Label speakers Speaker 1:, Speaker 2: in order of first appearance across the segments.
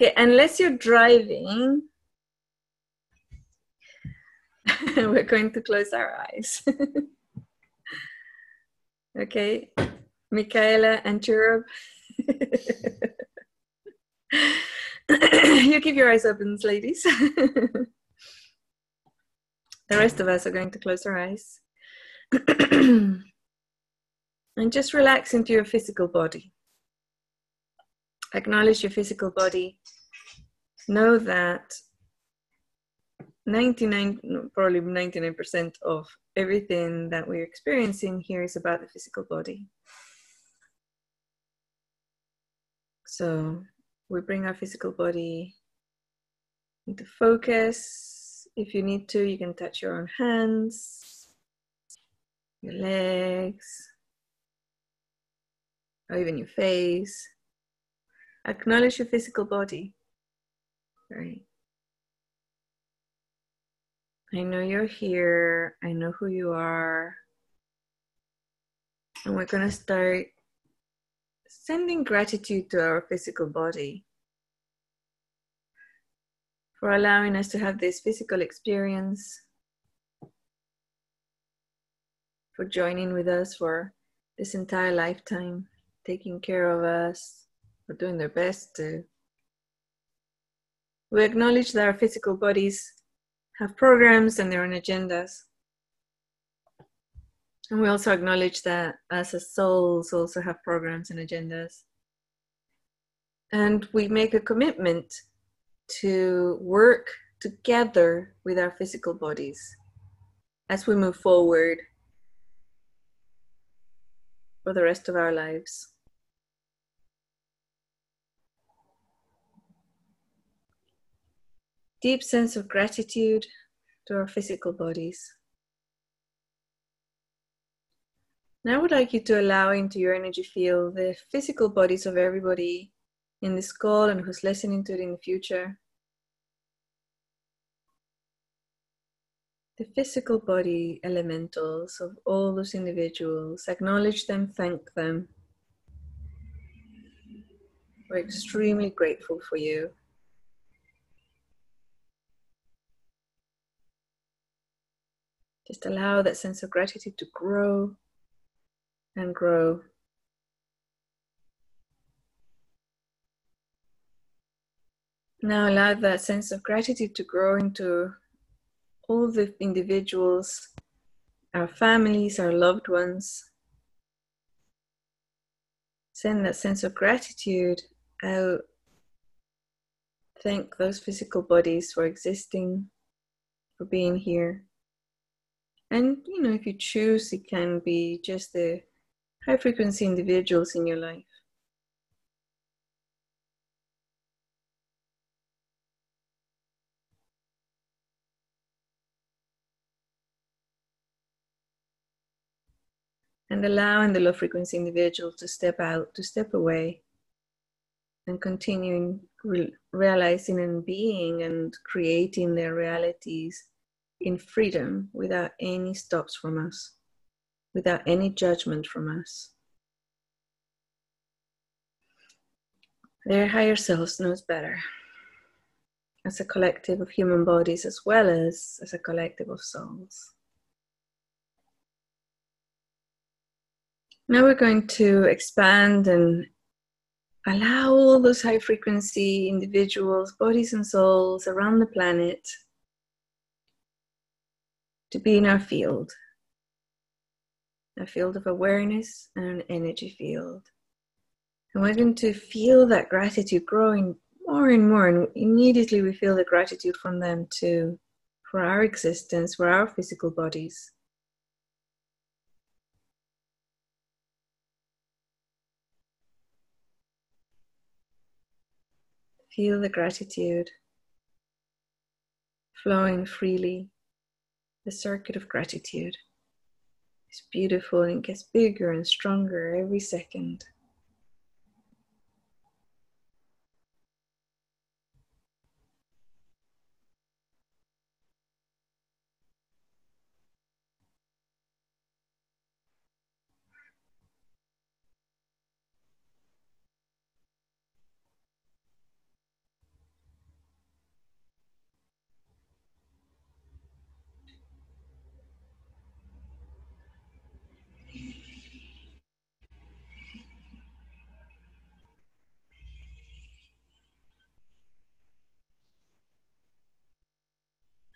Speaker 1: Okay, unless you're driving, we're going to close our eyes. okay, Michaela and Cherub. you keep your eyes open, ladies. the rest of us are going to close our eyes. and just relax into your physical body. Acknowledge your physical body. Know that 99, probably 99% of everything that we're experiencing here is about the physical body. So we bring our physical body into focus. If you need to, you can touch your own hands, your legs, or even your face. Acknowledge your physical body. Right. I know you're here. I know who you are. And we're going to start sending gratitude to our physical body for allowing us to have this physical experience, for joining with us for this entire lifetime, taking care of us, for doing their best to. We acknowledge that our physical bodies have programs and their own agendas. And we also acknowledge that as a souls also have programs and agendas. And we make a commitment to work together with our physical bodies as we move forward for the rest of our lives. Deep sense of gratitude to our physical bodies. Now I would like you to allow into your energy field the physical bodies of everybody in this call and who's listening to it in the future. The physical body elementals of all those individuals, acknowledge them, thank them. We're extremely grateful for you. Just allow that sense of gratitude to grow and grow. Now allow that sense of gratitude to grow into all the individuals, our families, our loved ones. Send that sense of gratitude out. Thank those physical bodies for existing, for being here. And, you know, if you choose, it can be just the high frequency individuals in your life. And allowing the low frequency individual to step out, to step away, and continuing re- realizing and being and creating their realities in freedom without any stops from us without any judgment from us. Their higher selves knows better as a collective of human bodies as well as as a collective of souls. Now we're going to expand and allow all those high frequency individuals, bodies, and souls around the planet to be in our field a field of awareness and an energy field. And we're going to feel that gratitude growing more and more. And immediately we feel the gratitude from them too, for our existence, for our physical bodies. Feel the gratitude flowing freely, the circuit of gratitude. It's beautiful and it gets bigger and stronger every second.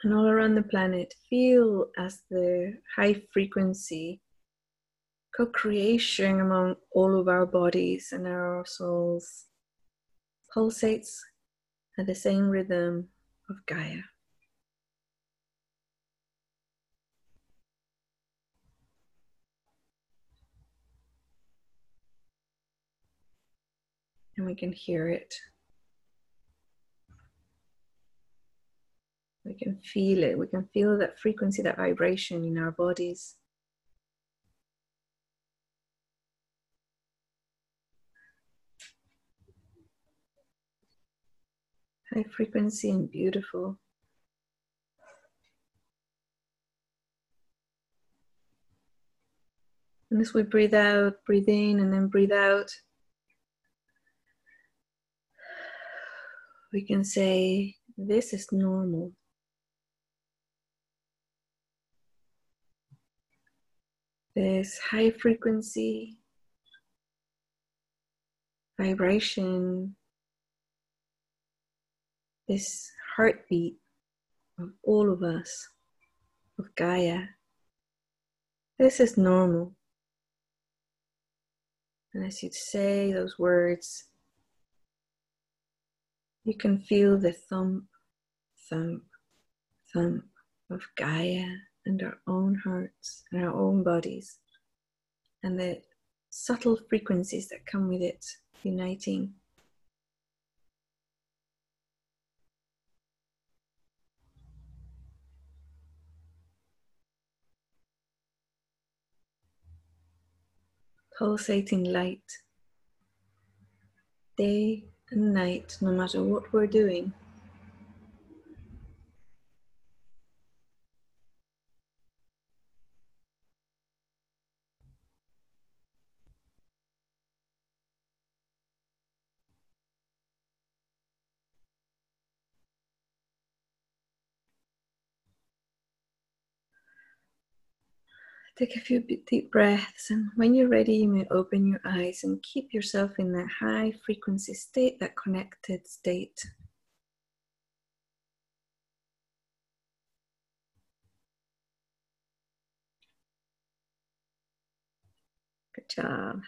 Speaker 1: And all around the planet, feel as the high frequency co creation among all of our bodies and our souls pulsates at the same rhythm of Gaia. And we can hear it. We can feel it. We can feel that frequency, that vibration in our bodies. high frequency and beautiful. And as we breathe out, breathe in, and then breathe out, we can say, This is normal. This high frequency vibration this heartbeat of all of us, of Gaia. This is normal. And as you say those words, you can feel the thump, thump, thump of Gaia and our own hearts and our own bodies, and the subtle frequencies that come with it uniting. pulsating light, day and night, no matter what we're doing. Take a few deep breaths, and when you're ready, you may open your eyes and keep yourself in that high frequency state, that connected state. Good job.